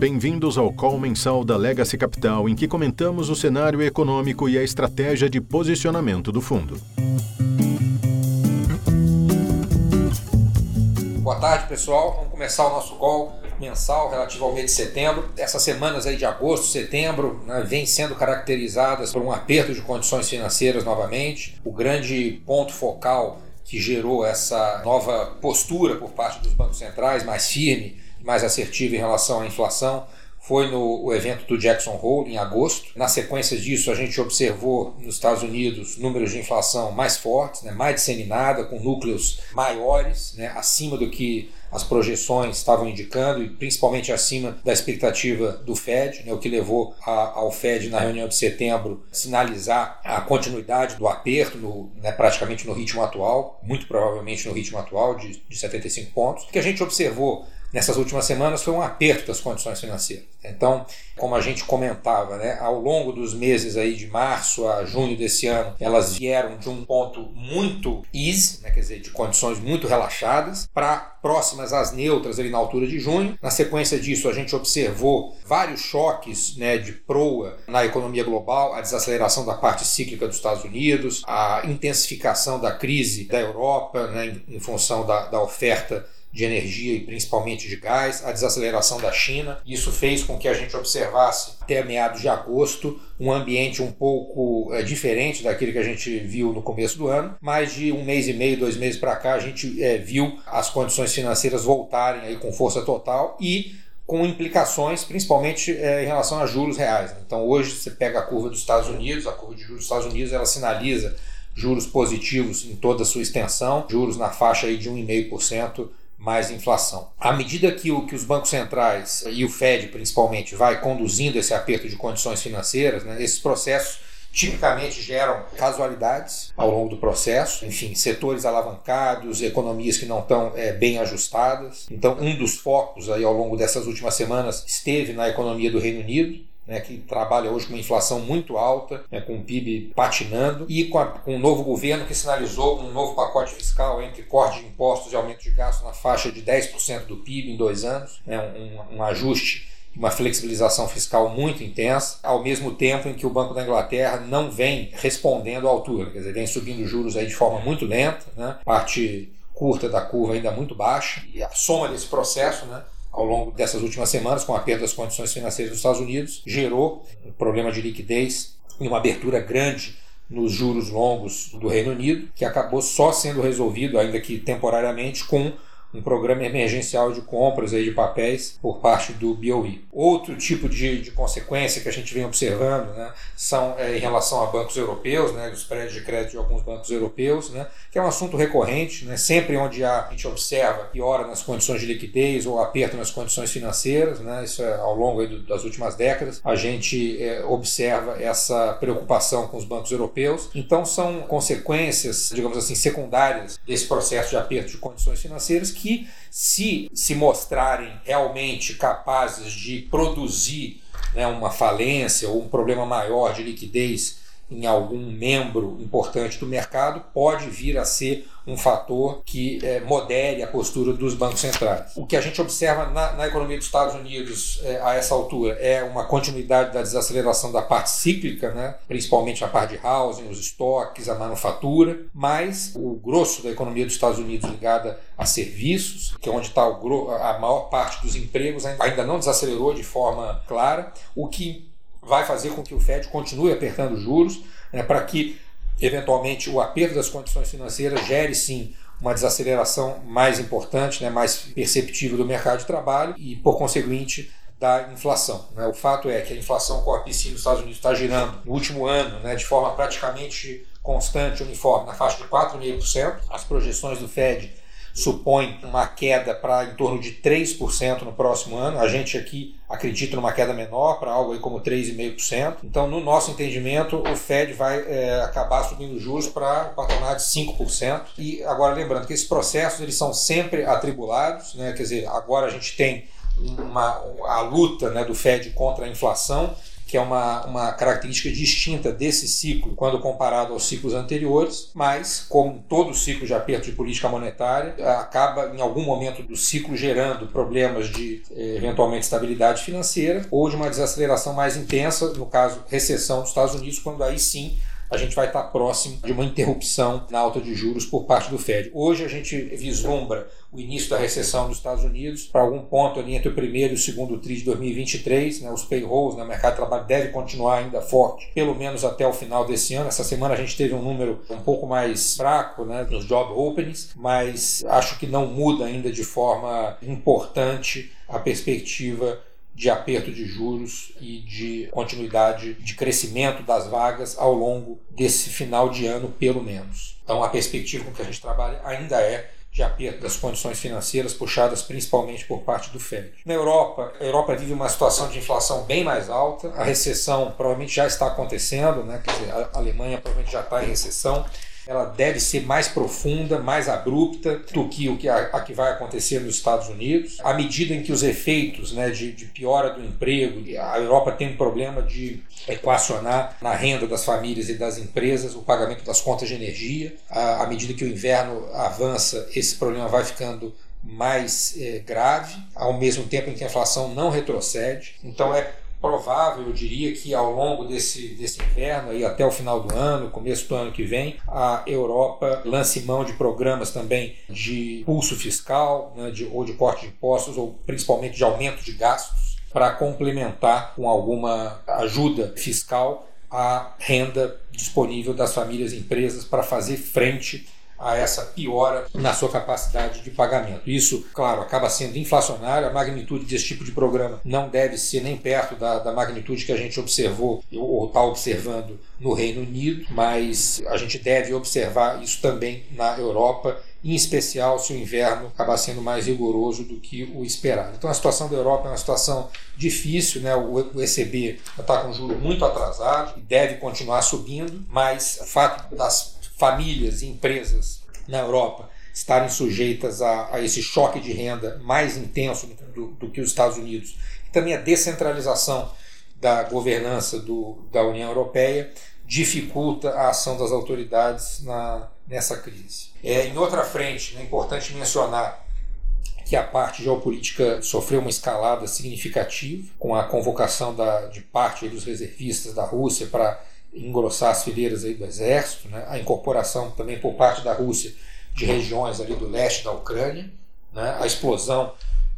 Bem-vindos ao call mensal da Legacy Capital, em que comentamos o cenário econômico e a estratégia de posicionamento do fundo. Boa tarde, pessoal. Vamos começar o nosso call mensal relativo ao mês de setembro. Essas semanas aí de agosto, setembro, né, vêm sendo caracterizadas por um aperto de condições financeiras novamente. O grande ponto focal que gerou essa nova postura por parte dos bancos centrais, mais firme, mais assertiva em relação à inflação, foi no evento do Jackson Hole em agosto. Na sequência disso, a gente observou nos Estados Unidos números de inflação mais fortes, né, mais disseminada, com núcleos maiores, né, acima do que as projeções estavam indicando, e principalmente acima da expectativa do Fed, né, o que levou a, ao Fed, na reunião de setembro, sinalizar a continuidade do aperto, no, né, praticamente no ritmo atual, muito provavelmente no ritmo atual, de, de 75 pontos. O que a gente observou nessas últimas semanas foi um aperto das condições financeiras. Então, como a gente comentava, né, ao longo dos meses aí de março a junho desse ano, elas vieram de um ponto muito easy, né, quer dizer, de condições muito relaxadas, para próximas às neutras ali na altura de junho. Na sequência disso, a gente observou vários choques né, de proa na economia global, a desaceleração da parte cíclica dos Estados Unidos, a intensificação da crise da Europa né, em, função da, da oferta de energia e principalmente de gás, a desaceleração da China. Isso fez com que a gente observasse até meados de agosto um ambiente um pouco é, diferente daquele que a gente viu no começo do ano, mas de um mês e meio, dois meses para cá, a gente é, viu as condições financeiras voltarem aí com força total e com implicações principalmente é, em relação a juros reais. Então hoje você pega a curva dos Estados Unidos, a curva de juros dos Estados Unidos, ela sinaliza juros positivos em toda a sua extensão, juros na faixa aí de 1,5% mais inflação. À medida que, o, que os bancos centrais e o Fed principalmente vai conduzindo esse aperto de condições financeiras, né, esses processos tipicamente geram casualidades ao longo do processo, enfim, setores alavancados, economias que não estão é, bem ajustadas. Então, um dos focos aí ao longo dessas últimas semanas esteve na economia do Reino Unido, né, que trabalha hoje com uma inflação muito alta, né, com o PIB patinando, e com, a, com, um novo governo que sinalizou um novo pacote fiscal entre corte de impostos e aumento de gastos na faixa de 10% do PIB em dois anos, né, um, um ajuste uma flexibilização fiscal muito intensa, ao mesmo tempo em que o Banco da Inglaterra não vem respondendo à altura, quer dizer, vem subindo juros aí de forma muito lenta, né? parte curta da curva ainda muito baixa, e a soma desse processo né, ao longo dessas últimas semanas, com a perda das condições financeiras dos Estados Unidos, gerou um problema de liquidez e uma abertura grande nos juros longos do Reino Unido, que acabou só sendo resolvido, ainda que temporariamente, com um programa emergencial de compras aí de papéis por parte do BOE. Outro tipo de, de consequência que a gente vem observando né, são é, em relação a bancos europeus, né, os prédios de crédito de alguns bancos europeus, né, que é um assunto recorrente, né, sempre onde a, a gente observa piora nas condições de liquidez ou aperto nas condições financeiras, né, isso é ao longo do, das últimas décadas, a gente é, observa essa preocupação com os bancos europeus. Então são consequências, digamos assim, secundárias desse processo de aperto de condições financeiras que, se se mostrarem realmente capazes de produzir né, uma falência ou um problema maior de liquidez em algum membro importante do mercado, pode vir a ser um fator que é, modere a postura dos bancos centrais. O que a gente observa na, na economia dos Estados Unidos é, a essa altura é uma continuidade da desaceleração da parte cíclica, né? principalmente a parte de housing, os estoques, a manufatura, mas o grosso da economia dos Estados Unidos ligada a serviços, que é onde está a maior parte dos empregos, ainda não desacelerou de forma clara, o que vai fazer com que o Fed continue apertando juros né, para que, eventualmente, o aperto das condições financeiras gere sim uma desaceleração mais importante, né, mais perceptível do mercado de trabalho e, por conseguinte, da inflação. Né? O fato é que a inflação com a PCI nos Estados Unidos está girando no último ano né, de forma praticamente constante, uniforme, na faixa de 4,5%. As projeções do Fed supõe uma queda para em torno de 3% no próximo ano. A gente aqui acredita numa queda menor, para algo aí como 3,5%. Então, no nosso entendimento, o Fed vai é, acabar subindo juros para o patamar de 5%. E agora, lembrando que esses processos eles são sempre atribulados, né? quer dizer, agora a gente tem uma, a luta né, do Fed contra a inflação, que é uma, uma característica distinta desse ciclo quando comparado aos ciclos anteriores, mas, como todo ciclo de aperto de política monetária, acaba em algum momento do ciclo gerando problemas de eh, eventualmente estabilidade financeira ou de uma desaceleração mais intensa, no caso, recessão dos Estados Unidos, quando aí sim a gente vai estar próximo de uma interrupção na alta de juros por parte do Fed. Hoje a gente vislumbra o início da recessão dos Estados Unidos para algum ponto ali entre o primeiro e o segundo TRI de 2023. Né, os payrolls no né, mercado de trabalho devem continuar ainda forte, pelo menos até o final desse ano. Essa semana a gente teve um número um pouco mais fraco né, nos job openings, mas acho que não muda ainda de forma importante a perspectiva de aperto de juros e de continuidade de crescimento das vagas ao longo desse final de ano, pelo menos. Então, a perspectiva com que a gente trabalha ainda é de aperto das condições financeiras, puxadas principalmente por parte do Fed. Na Europa, a Europa vive uma situação de inflação bem mais alta, a recessão provavelmente já está acontecendo, né? quer dizer, a Alemanha provavelmente já está em recessão, ela deve ser mais profunda, mais abrupta do que o que a, a, que vai acontecer nos Estados Unidos. À medida em que os efeitos né, de, de piora do emprego, a Europa tem um problema de equacionar na renda das famílias e das empresas o pagamento das contas de energia. À, à medida que o inverno avança, esse problema vai ficando mais é, grave, ao mesmo tempo em que a inflação não retrocede. Então é provável, eu diria, que ao longo desse, desse inverno, aí até o final do ano, começo do ano que vem, a Europa lance mão de programas também de pulso fiscal, né, de, ou de corte de impostos, ou principalmente de aumento de gastos, para complementar com alguma ajuda fiscal a renda disponível das famílias e empresas para fazer frente a essa piora na sua capacidade de pagamento. Isso, claro, acaba sendo inflacionário, a magnitude desse tipo de programa não deve ser nem perto da, da magnitude que a gente observou ou está observando no Reino Unido, mas a gente deve observar isso também na Europa em especial se o inverno acabar sendo mais rigoroso do que o esperado. Então a situação da Europa é uma situação difícil, né? o ECB está com um juro muito atrasado e deve continuar subindo, mas o fato das famílias e empresas na Europa estarem sujeitas a, a esse choque de renda mais intenso do, do, que os Estados Unidos, e também a descentralização da governança do, da União Europeia dificulta a ação das autoridades na, nessa crise. É, em outra frente, é importante mencionar que a parte geopolítica sofreu uma escalada significativa com a convocação da, de parte dos reservistas da Rússia para engrossar as fileiras aí do exército, né? a incorporação também por parte da Rússia de regiões ali do leste da Ucrânia, né? a explosão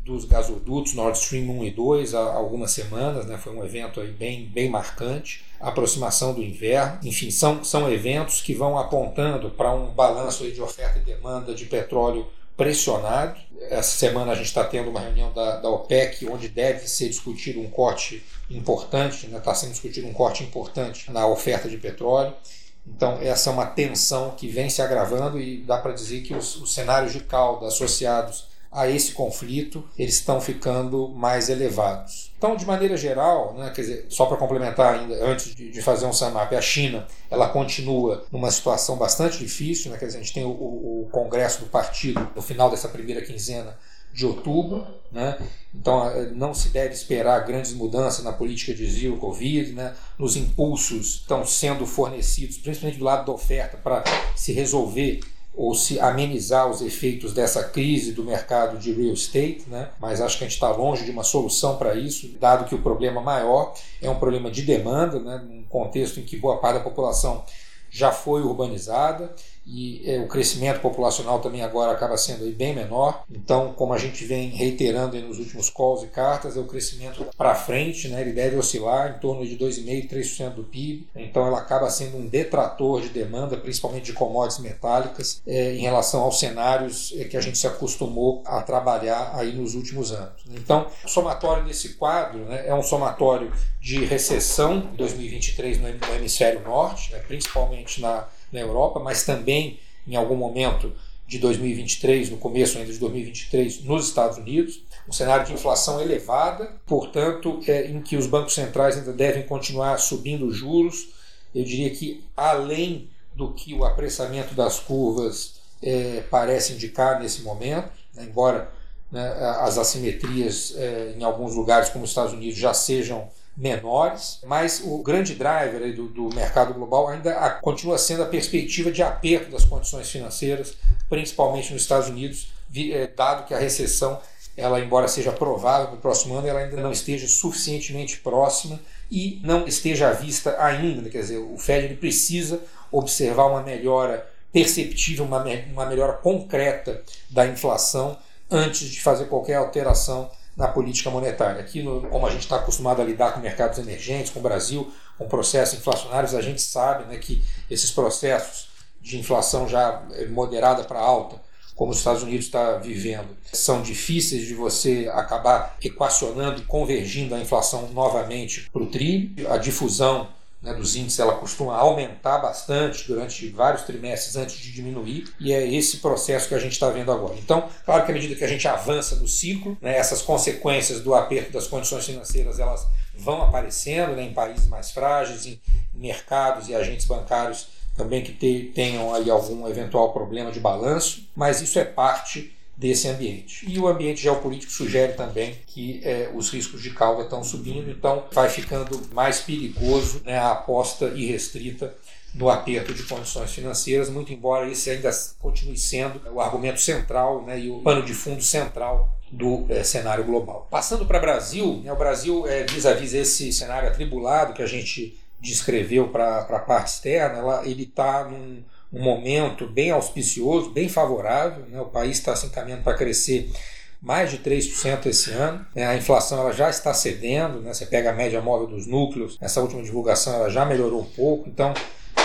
dos gasodutos Nord Stream 1 e 2 há algumas semanas, né? foi um evento aí bem, bem marcante, a aproximação do inverno, enfim, são, são eventos que vão apontando para um balanço aí de oferta e demanda de petróleo pressionado. Essa semana a gente está tendo uma reunião da, da OPEC, onde deve ser discutido um corte importante, está né? Tá sendo discutido um corte importante na oferta de petróleo. Então, essa é uma tensão que vem se agravando e dá para dizer que os, os cenários de cauda associados a esse conflito, eles estão ficando mais elevados. Então, de maneira geral, né, quer dizer, só para complementar ainda, antes de, de, fazer um samap, a China ela continua numa situação bastante difícil, né, quer dizer, a gente tem o, o, o Congresso do Partido no final dessa primeira quinzena de outubro, né? então eh, não se deve esperar grandes mudanças na política de zero Covid, né? nos impulsos estão sendo fornecidos, principalmente do lado da oferta, para se resolver ou se amenizar os efeitos dessa crise do mercado de real estate, né? mas acho que a gente está longe de uma solução para isso, dado que o problema maior é um problema de demanda, né? num contexto em que boa parte da população já foi urbanizada e é, o crescimento populacional também agora acaba sendo bem menor. Então, como a gente vem reiterando nos últimos calls e cartas, é o crescimento para frente, né, ele deve oscilar em torno de 2,5%, 3% do PIB. Então, ela acaba sendo um detrator de demanda, principalmente de commodities metálicas, é, em relação aos cenários é, que a gente se acostumou a trabalhar aí nos últimos anos. Então, o somatório desse quadro né, é um somatório de recessão em 2023 no hemisfério norte, né, principalmente na na Europa, mas também em algum momento de 2023, no começo ainda de 2023, nos Estados Unidos, um cenário de inflação elevada, portanto, é, em que os bancos centrais ainda devem continuar subindo juros. Eu diria que além do que o apressamento das curvas é, parece indicar nesse momento, né, embora né, as assimetrias é, em alguns lugares, como os Estados Unidos, já sejam menores, mas o grande driver do, do mercado global ainda a, continua sendo a perspectiva de aperto das condições financeiras, principalmente nos Estados Unidos, vi, é, dado que a recessão, ela embora seja provável para o próximo ano, ela ainda não esteja suficientemente próxima e não esteja à vista ainda. Quer dizer, o Fed precisa observar uma melhora perceptível, uma, uma melhora concreta da inflação antes de fazer qualquer alteração na política monetária. Aqui, no, como a gente está acostumado a lidar com mercados emergentes, com o Brasil, com processos inflacionários, a gente sabe né, que esses processos de inflação já moderada para alta, como os Estados Unidos está vivendo, são difíceis de você acabar equacionando e convergindo a inflação novamente para o trilho. A difusão né, dos índices ela costuma aumentar bastante durante vários trimestres antes de diminuir, e é esse processo que a gente está vendo agora. Então, claro que à medida que a gente avança no ciclo, né, essas consequências do aperto das condições financeiras elas vão aparecendo né, em países mais frágeis, em mercados e agentes bancários também que te, tenham aí algum eventual problema de balanço, mas isso é parte desse ambiente. E o ambiente geopolítico sugere também que é, os riscos de cauda estão subindo, então vai ficando mais perigoso né, a aposta irrestrita no aperto de condições financeiras, muito embora esse ainda continue sendo o argumento central né, e o pano de fundo central do é, cenário global. Passando para o Brasil, né, o Brasil, é, vis-à-vis esse cenário atribulado que a gente descreveu para a parte externa, ela, ele está num um momento bem auspicioso, bem favorável. Né? O país está se encaminhando para crescer mais de 3% esse ano. Né? A inflação ela já está cedendo, né? você pega a média móvel dos núcleos, essa última divulgação ela já melhorou um pouco, então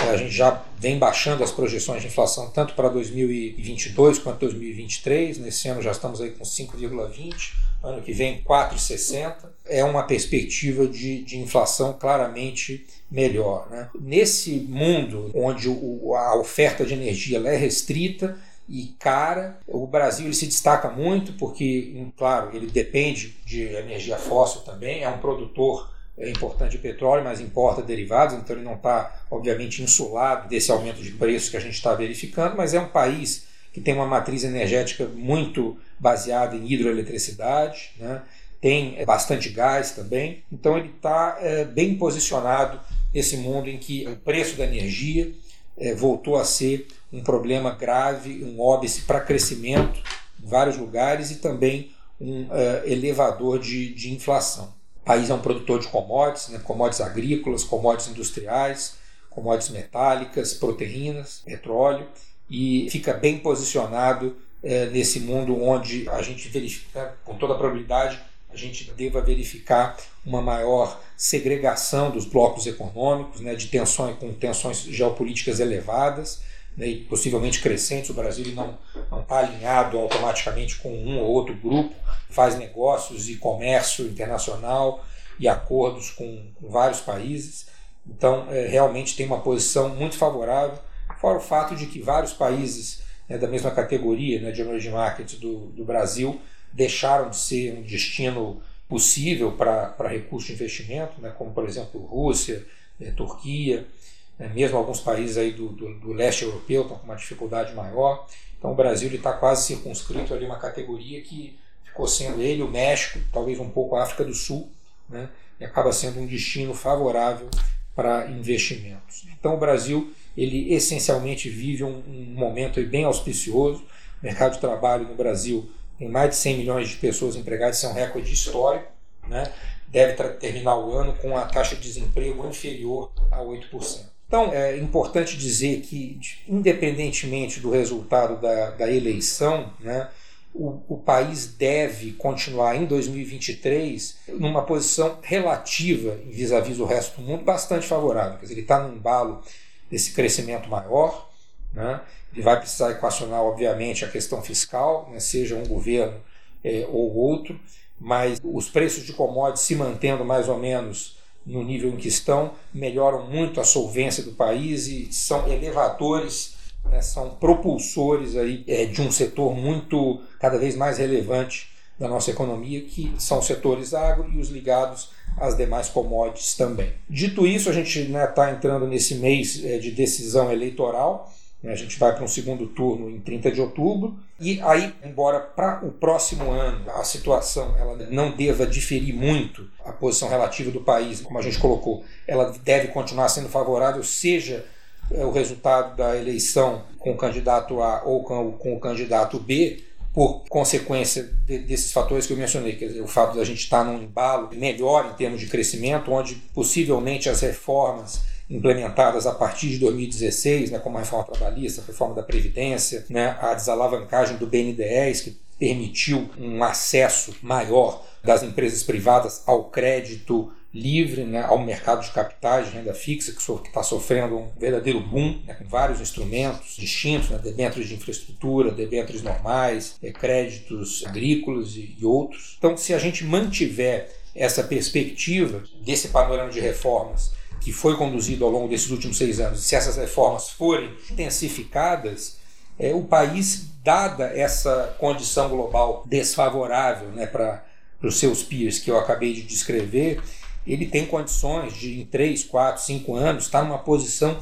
a gente já vem baixando as projeções de inflação tanto para 2022 quanto 2023. Nesse ano já estamos aí com 5,20, ano que vem 4,60. É uma perspectiva de, de inflação claramente melhor. Né? Nesse mundo onde o, a oferta de energia é restrita, e cara. O Brasil ele se destaca muito porque, claro, ele depende de energia fóssil também, é um produtor é importante de petróleo, mas importa derivados, então ele não está, obviamente, insulado desse aumento de preços que a gente está verificando, mas é um país que tem uma matriz energética muito baseada em hidroeletricidade, né? tem bastante gás também, então ele está é, bem posicionado nesse mundo em que o preço da energia é, voltou a ser um problema grave, um óbice para crescimento em vários lugares e também um é, elevador de, de inflação. O país é um produtor de commodities, né, commodities agrícolas, commodities industriais, commodities metálicas, proteínas, petróleo, e fica bem posicionado é, nesse mundo onde a gente verifica, com toda a probabilidade, a gente deva verificar uma maior segregação dos blocos econômicos, né, de tensões com tensões geopolíticas elevadas né, e possivelmente crescentes. O Brasil não está alinhado automaticamente com um ou outro grupo, faz negócios e comércio internacional e acordos com, com vários países. Então, é, realmente tem uma posição muito favorável, fora o fato de que vários países né, da mesma categoria né, de emerging markets do, do Brasil deixaram de ser um destino possível para recursos de investimento, né, como por exemplo Rússia, né, Turquia, né, mesmo alguns países aí do, do, do, leste europeu estão com uma dificuldade maior. Então o Brasil está quase circunscrito ali uma categoria que ficou sendo ele, o México, talvez um pouco a África do Sul, né, e acaba sendo um destino favorável para investimentos. Então o Brasil ele essencialmente vive um, um momento bem auspicioso. O mercado de trabalho no Brasil tem mais de 100 milhões de pessoas empregadas, isso é um recorde histórico. Né? Deve terminar o ano com a taxa de desemprego inferior a 8%. Então, é importante dizer que, independentemente do resultado da, da eleição, né, o, o, país deve continuar em 2023 numa posição relativa vis-à-vis -vis o resto do mundo bastante favorável. Quer dizer, ele está num embalo desse crescimento maior, né? Ele vai precisar equacionar, obviamente, a questão fiscal, né, seja um governo é, ou outro, mas os preços de commodities se mantendo mais ou menos no nível em que estão, melhoram muito a solvência do país e são elevadores, né, são propulsores aí, é, de um setor muito, cada vez mais relevante da nossa economia, que são os setores agro e os ligados às demais commodities também. Dito isso, a gente está né, tá entrando nesse mês é, de decisão eleitoral? A gente vai para um segundo turno em 30 de outubro. E aí, embora para o próximo ano a situação ela não deva diferir muito a posição relativa do país, como a gente colocou, ela deve continuar sendo favorável, seja é, o resultado da eleição com o candidato A ou com o candidato B, por consequência de, desses fatores que eu mencionei, quer dizer, o fato da gente estar num embalo melhor em termos de crescimento, onde possivelmente as reformas implementadas a partir de 2016, né, como a reforma trabalhista, a reforma da Previdência, né, a desalavancagem do BNDES, que permitiu um acesso maior das empresas privadas ao crédito livre, né, ao mercado de capitais de renda fixa, que está sofrendo um verdadeiro boom, né, com vários instrumentos distintos, né, debêntures de infraestrutura, debêntures normais, é, créditos agrícolas e, e outros. Então, se a gente mantiver essa perspectiva desse panorama de reformas que foi conduzido ao longo desses últimos seis anos, se essas reformas forem intensificadas, é, o país, dada essa condição global desfavorável né, para os seus peers que eu acabei de descrever, ele tem condições de, em 3, 4, 5 anos, estar numa posição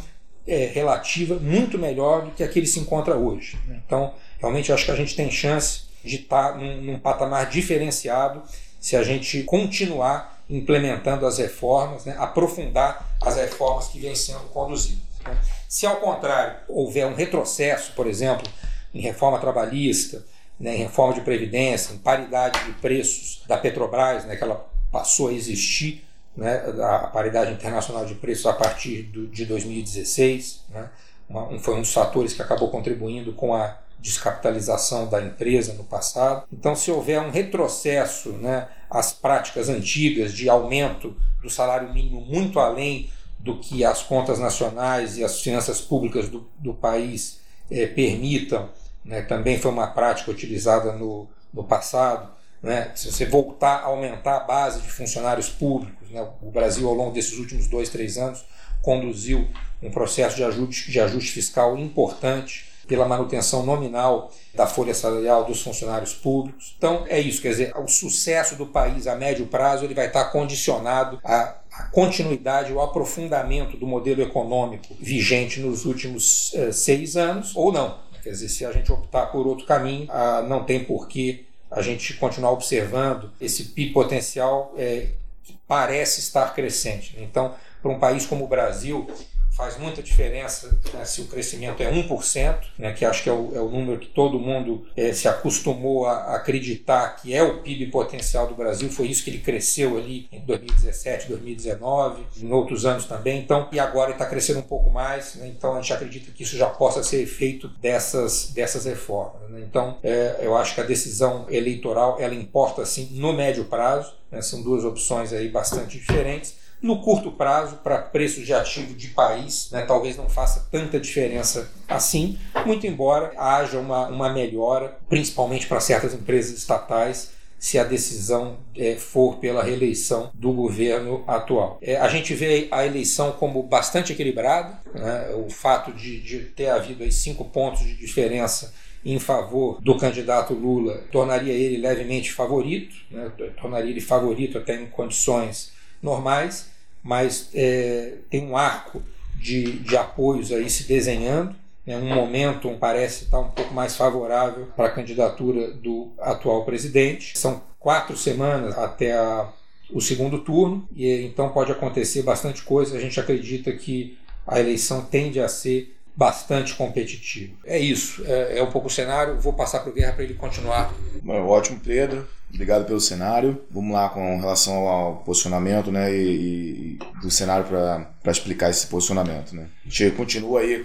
é, relativa muito melhor do que a que ele se encontra hoje. Né? Então, realmente, acho que a gente tem chance de estar num, num patamar diferenciado se a gente continuar implementando as reformas, né? aprofundar as reformas que vêm sendo conduzidas. Né? Se, ao contrário, houver um retrocesso, por exemplo, em reforma trabalhista, né, em reforma de previdência, em paridade de preços da Petrobras, né, que ela passou a existir né, a paridade internacional de preços a partir do, de 2016. Né, uma, um, foi um dos fatores que acabou contribuindo com a descapitalização da empresa no passado. Então, se houver um retrocesso né, às práticas antigas de aumento do salário mínimo muito além do que as contas nacionais e as finanças públicas do, do país eh, permitam, né, também foi uma prática utilizada no, no passado. Né, se você voltar a aumentar a base de funcionários públicos, né, o Brasil, ao longo desses últimos dois, três anos, conduziu um processo de ajuste, de ajuste fiscal importante pela manutenção nominal da folha salarial dos funcionários públicos. Então é isso, quer dizer, o sucesso do país a médio prazo ele vai estar condicionado à, continuidade, ao aprofundamento do modelo econômico vigente nos últimos eh, seis anos ou não. Quer dizer, se a gente optar por outro caminho, ah, não tem porquê a gente continuar observando esse PIB potencial é, que parece estar crescente. Então, para um país como o Brasil, faz muita diferença né, se o crescimento é 1%, né, que acho que é o, é o número que todo mundo é, se acostumou a acreditar que é o PIB potencial do Brasil, foi isso que ele cresceu ali em 2017, 2019, em outros anos também, então, e agora está crescendo um pouco mais, né, então a gente acredita que isso já possa ser efeito dessas, dessas reformas. Né, então, é, eu acho que a decisão eleitoral, ela importa sim no médio prazo, né, são duas opções aí bastante diferentes, no curto prazo, para preços de ativo de país, né, talvez não faça tanta diferença assim, muito embora haja uma, uma melhora, principalmente para certas empresas estatais, se a decisão é, for pela reeleição do governo atual. É, a gente vê a eleição como bastante equilibrada, né, o fato de, de ter havido aí cinco pontos de diferença em favor do candidato Lula tornaria ele levemente favorito, né, tornaria ele favorito até em condições normais, mas é, tem um arco de, de apoios aí se desenhando. Né, um momento parece estar um pouco mais favorável para a candidatura do atual presidente. São quatro semanas até a, o segundo turno, e então pode acontecer bastante coisa. A gente acredita que a eleição tende a ser bastante competitivo. É isso, é, é um pouco o cenário. Vou passar para o Guerra para ele continuar. Ótimo, Pedro. Obrigado pelo cenário. Vamos lá com relação ao posicionamento né, e, e do cenário para explicar esse posicionamento. Né. A gente continua aí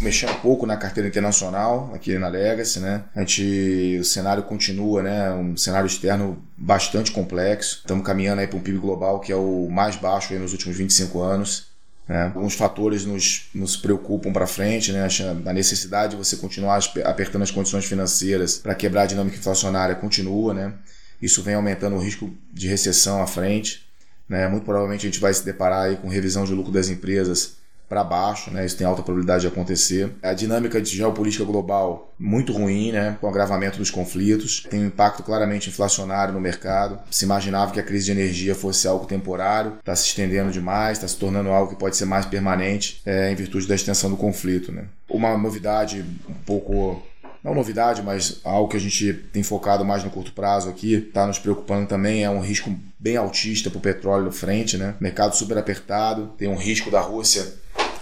mexendo um pouco na carteira internacional aqui na Legacy, né? A gente, o cenário continua, né? Um cenário externo bastante complexo. Estamos caminhando aí para um PIB global que é o mais baixo nos últimos 25 anos. Né? Alguns fatores nos, nos preocupam para frente, né? a necessidade de você continuar apertando as condições financeiras para quebrar a dinâmica inflacionária continua. Né? Isso vem aumentando o risco de recessão à frente. Né? Muito provavelmente a gente vai se deparar aí com revisão de lucro das empresas para baixo, né? Isso tem alta probabilidade de acontecer. A dinâmica de geopolítica global muito ruim, né? Com o agravamento dos conflitos, tem um impacto claramente inflacionário no mercado. Se imaginava que a crise de energia fosse algo temporário, está se estendendo demais, está se tornando algo que pode ser mais permanente é, em virtude da extensão do conflito, né? Uma novidade um pouco não novidade, mas algo que a gente tem focado mais no curto prazo aqui, está nos preocupando também, é um risco bem altista para o petróleo frente, né? Mercado super apertado, tem um risco da Rússia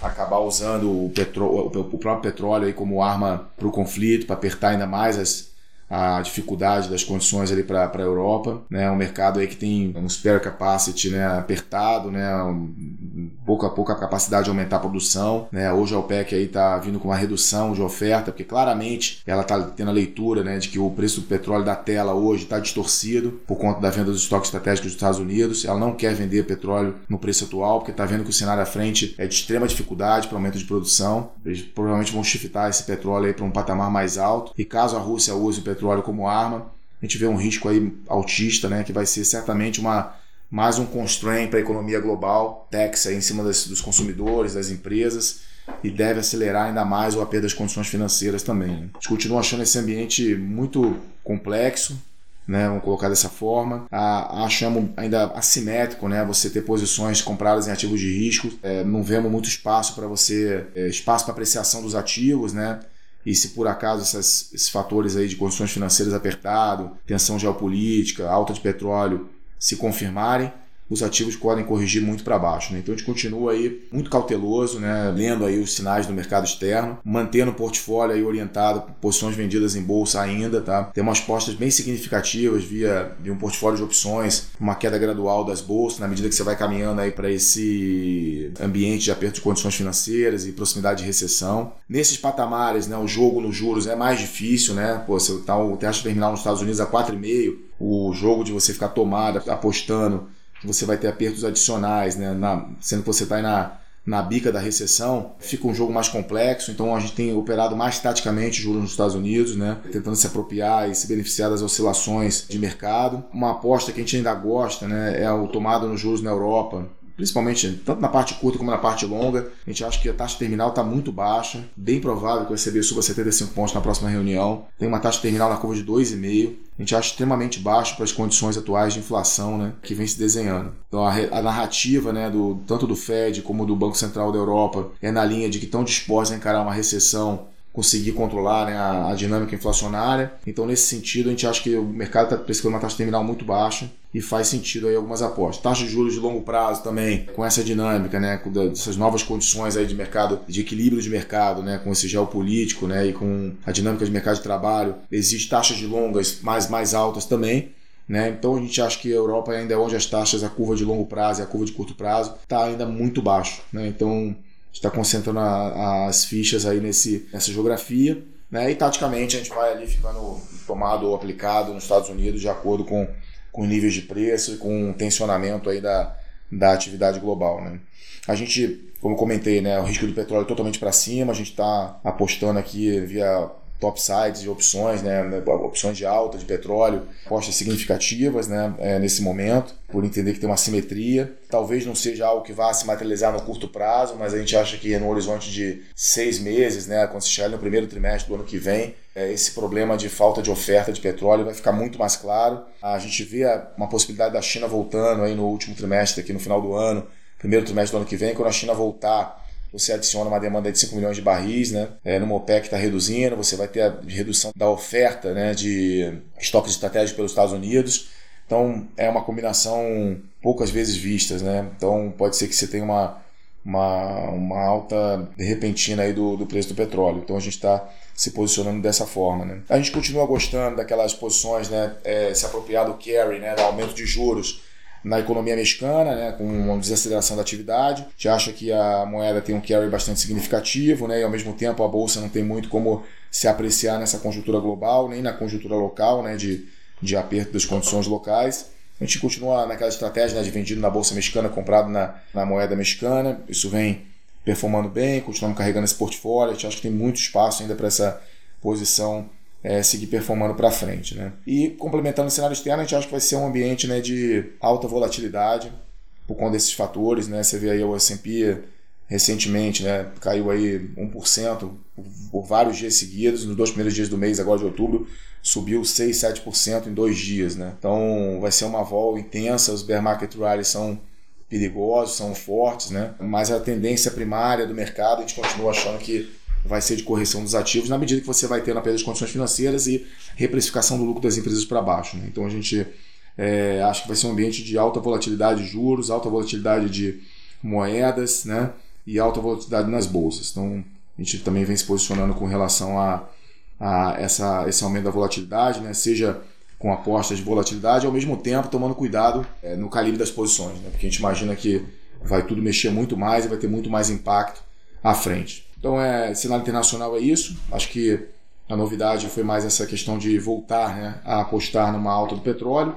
acabar usando o, petro, o próprio petróleo aí como arma para o conflito, para apertar ainda mais as, a dificuldade das condições ali para a Europa, né? Um mercado aí que tem um spare capacity, né? Apertado, né? Um, pouca pouca capacidade de aumentar a produção, né? Hoje a OPEC aí está vindo com uma redução de oferta, porque claramente ela está tendo a leitura, né? De que o preço do petróleo da tela hoje está distorcido por conta da venda dos estoques estratégicos dos Estados Unidos. Ela não quer vender petróleo no preço atual, porque está vendo que o cenário à frente é de extrema dificuldade para aumento de produção. Eles provavelmente vão shiftar esse petróleo aí para um patamar mais alto. E caso a Rússia use o petróleo petróleo como arma, a gente vê um risco aí altista, né, que vai ser certamente uma mais um constraint para a economia global, tax aí em cima das, dos consumidores, das empresas, e deve acelerar ainda mais o aperto das condições financeiras também. Né? A gente continua achando esse ambiente muito complexo, né, vamos colocar dessa forma. A, achamos ainda assimétrico, né, você ter posições compradas em ativos de risco. É, não vemos muito espaço para você, é, espaço para apreciação dos ativos, né? E se por acaso essas, esses fatores aí de condições financeiras apertado, tensão geopolítica, alta de petróleo se confirmarem, os ativos podem corrigir muito para baixo. Né? Então a gente continua aí muito cauteloso, né? lendo aí os sinais do mercado externo, mantendo o portfólio aí orientado por posições vendidas em bolsa ainda. Tá? Tem umas postas bem significativas via, um portfólio de opções, uma queda gradual das bolsas, na medida que você vai caminhando aí para esse ambiente de aperto de condições financeiras e proximidade de recessão. Nesses patamares, né, o jogo nos juros é mais difícil, né? Pô, tá o taxa terminal nos Estados Unidos a 4,5, o jogo de você ficar tomado apostando você vai ter apertos adicionais, né? Na, sendo que você está na, na bica da recessão, fica um jogo mais complexo. Então a gente tem operado mais taticamente juros nos Estados Unidos, né? tentando se apropriar e se beneficiar das oscilações de mercado. Uma aposta que a gente ainda gosta né? é o tomado nos juros na Europa principalmente tanto na parte curta como na parte longa. A gente acha que a taxa terminal está muito baixa, bem provável que o ECB suba 75 pontos na próxima reunião. Tem uma taxa terminal na curva de 2,5. A gente acha extremamente baixo para as condições atuais de inflação né, que vem se desenhando. Então a, a narrativa né, do, tanto do Fed como do Banco Central da Europa é na linha de que estão dispostos a encarar uma recessão conseguir controlar né, a, a, dinâmica inflacionária. Então, nesse sentido, a gente acha que o mercado está precificando uma taxa terminal muito baixa e faz sentido aí algumas apostas. Taxa de juros de longo prazo também, com essa dinâmica, né, com essas novas condições aí de mercado, de equilíbrio de mercado, né, com esse geopolítico, né, e com a dinâmica de mercado de trabalho, existe taxas de longas mais mais altas também. Né? Então a gente acha que a Europa ainda é onde as taxas, a curva de longo prazo e a curva de curto prazo está ainda muito baixo. Né? Então está concentrando a, as fichas aí nesse, nessa geografia. Né? E taticamente a gente vai ali ficando tomado ou aplicado nos Estados Unidos de acordo com, com níveis de preço e com o tensionamento aí da, da atividade global. Né? A gente, como comentei, né, o risco do petróleo é totalmente para cima, a gente está apostando aqui via top sites de opções, né, opções de alta de petróleo, apostas significativas né, é, nesse momento, por entender que tem uma simetria. Talvez não seja algo que vá se materializar no curto prazo, mas a gente acha que no horizonte de seis meses, né, quando se chegar no primeiro trimestre do ano que vem, é, esse problema de falta de oferta de petróleo vai ficar muito mais claro. A gente vê uma possibilidade da China voltando aí no último trimestre, aqui no final do ano, primeiro trimestre do ano que vem, quando a China voltar você adiciona uma demanda de 5 milhões de barris, né? É, no OPEC está reduzindo, você vai ter a redução da oferta né, de estoques estratégicos pelos Estados Unidos. Então é uma combinação poucas vezes vistas, né? Então pode ser que você tenha uma, uma, uma alta repentina aí do, do preço do petróleo. Então a gente está se posicionando dessa forma. Né? A gente continua gostando daquelas posições, né? É, se apropriar do carry, né? do aumento de juros na economia mexicana, né, com uma desaceleração da atividade. A gente acha que a moeda tem um carry bastante significativo, né, e ao mesmo tempo a bolsa não tem muito como se apreciar nessa conjuntura global, nem na conjuntura local, né, de, de aperto das condições locais. A gente continua naquela estratégia né, de vendido na bolsa mexicana, comprado na, na moeda mexicana. Isso vem performando bem, continuamos carregando esse portfólio. A gente acha que tem muito espaço ainda para essa posição é, seguir performando para frente. Né? E complementando o cenário externo, a gente acha que vai ser um ambiente né, de alta volatilidade por conta desses fatores. Né? Você vê aí o S&P recentemente né, caiu aí 1% por vários dias seguidos. Nos dois primeiros dias do mês, agora de outubro, subiu 6, 7% em dois dias. Né? Então vai ser uma vol intensa, os bear market rallies são perigosos, são fortes, né? mas a tendência primária do mercado, a gente continua achando que vai ser de correção dos ativos na medida que você vai ter a perda de condições financeiras e reprecificação do lucro das empresas para baixo. Né? Então a gente é, acho que vai ser um ambiente de alta volatilidade de juros, alta volatilidade de moedas né? e alta volatilidade nas bolsas. Então a gente também vem se posicionando com relação a, a essa, esse aumento da volatilidade, né? seja com apostas de volatilidade, ao mesmo tempo tomando cuidado é, no calibre das posições, né? porque a gente imagina que vai tudo mexer muito mais e vai ter muito mais impacto à frente. Então, é, cenário internacional é isso. Acho que a novidade foi mais essa questão de voltar né, a apostar numa alta do petróleo.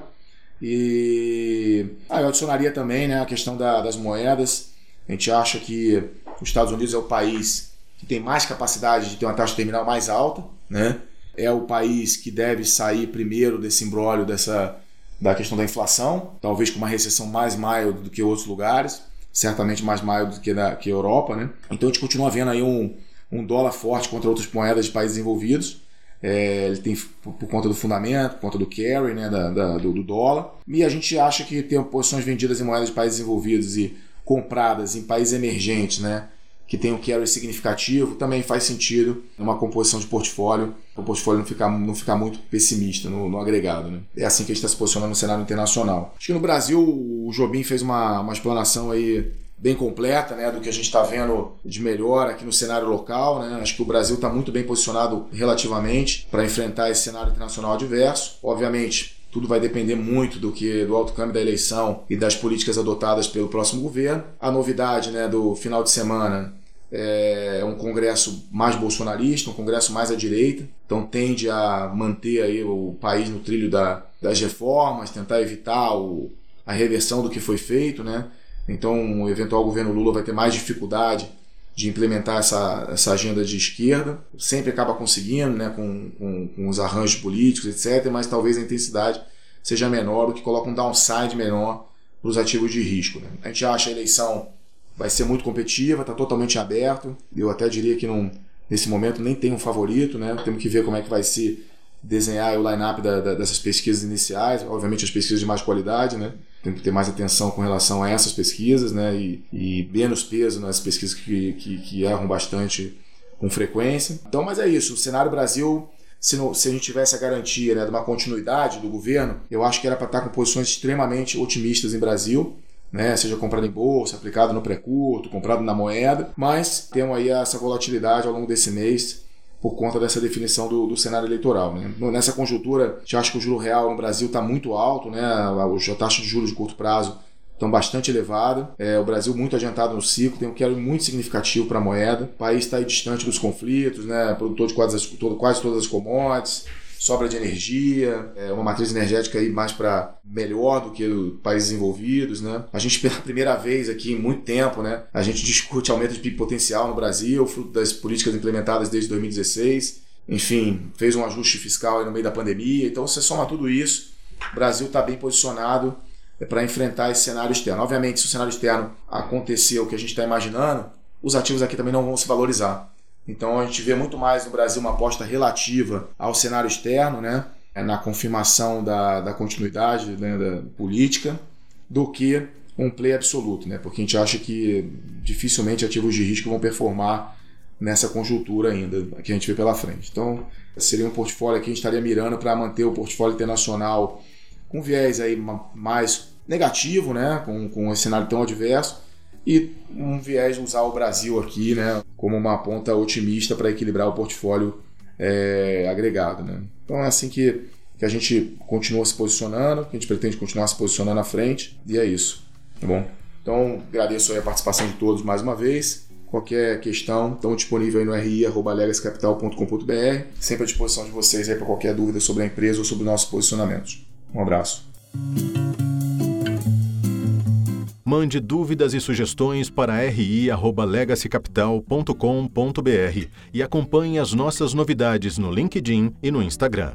E ah, eu adicionaria também né, a questão da, das moedas. A gente acha que os Estados Unidos é o país que tem mais capacidade de ter uma taxa terminal mais alta, né? É o país que deve sair primeiro desse embrólio dessa da questão da inflação, talvez com uma recessão mais mild do que outros lugares certamente mais mild do que, na, que a Europa, né? Então a gente continua vendo aí um, um dólar forte contra outras moedas de países desenvolvidos. É, ele tem por, por, conta do fundamento, por conta do carry, né, da, da, do, do, dólar. E a gente acha que ter posições vendidas em moedas de países desenvolvidos e compradas em países emergentes, né, que tem um carry significativo, também faz sentido numa composição de portfólio, o portfólio não ficar, não ficar muito pessimista no, no agregado. Né? É assim que a gente está se posicionando no cenário internacional. Acho que no Brasil o Jobim fez uma, uma explanação aí bem completa né, do que a gente está vendo de melhor aqui no cenário local. Né? Acho que o Brasil está muito bem posicionado relativamente para enfrentar esse cenário internacional adverso. Obviamente, tudo vai depender muito do que do alto câmbio da eleição e das políticas adotadas pelo próximo governo. A novidade né, do final de semana é um congresso mais bolsonarista, um congresso mais à direita, então tende a manter aí o país no trilho da, das reformas, tentar evitar o, a reversão do que foi feito, né? Então o eventual governo Lula vai ter mais dificuldade de implementar essa, essa agenda de esquerda, sempre acaba conseguindo, né, com, com, com os arranjos políticos, etc., mas talvez a intensidade seja menor, o que coloca um downside menor para os ativos de risco. Né? A gente acha a eleição vai ser muito competitiva, está totalmente aberto. Eu até diria que não, nesse momento nem tem um favorito, né? Temos que ver como é que vai se desenhar o line-up da, da, dessas pesquisas iniciais, obviamente as pesquisas de mais qualidade, né? Tem que ter mais atenção com relação a essas pesquisas, né? E, e menos peso nas pesquisas que, que, que erram bastante com frequência. Então, mas é isso. O cenário Brasil se, não, se, a gente tivesse a garantia né, de uma continuidade do governo, eu acho que era para estar com posições extremamente otimistas em Brasil né? seja comprado em bolsa, aplicado no pré-curto, comprado na moeda, mas temos aí essa volatilidade ao longo desse mês por conta dessa definição do, do cenário eleitoral. Né? Nessa conjuntura, a gente acha que o juro real no Brasil está muito alto, né? a taxa de juros de curto prazo estão bastante elevada. É, o Brasil muito adiantado no ciclo, tem um quero muito significativo para a moeda. O país está distante dos conflitos, né? produtor de quase, quase todas as commodities sobra de energia, é uma matriz energética aí mais para melhor do que países desenvolvidos, né? A gente pela primeira vez aqui em muito tempo, né? A gente discute aumento de PIB potencial no Brasil, fruto das políticas implementadas desde 2016. Enfim, fez um ajuste fiscal no meio da pandemia. Então, você soma tudo isso, o Brasil está bem posicionado é, para enfrentar esse cenário externo. Obviamente, se o cenário externo acontecer o que a gente está imaginando, os ativos aqui também não vão se valorizar. Então a gente vê muito mais no Brasil uma aposta relativa ao cenário externo, né? É na confirmação da, da continuidade né, da política, do que um play absoluto, né? Porque a gente acha que dificilmente ativos de risco vão performar nessa conjuntura ainda que a gente vê pela frente. Então, seria um portfólio que a gente estaria mirando para manter o portfólio internacional com viés aí mais negativo, né? Com, com esse cenário tão adverso, e um viés de usar o Brasil aqui né, como uma ponta otimista para equilibrar o portfólio é, agregado. Né? Então é assim que, que a gente continua se posicionando, que a gente pretende continuar se posicionando à frente, e é isso. Tá bom? Então agradeço a participação de todos mais uma vez. Qualquer questão, estão disponível aí no ri.legascapital.com.br. Sempre à disposição de vocês para qualquer dúvida sobre a empresa ou sobre nossos posicionamentos. Um abraço. Mande dúvidas e sugestões para ri@legacycapital.com.br e acompanhe as nossas novidades no LinkedIn e no Instagram.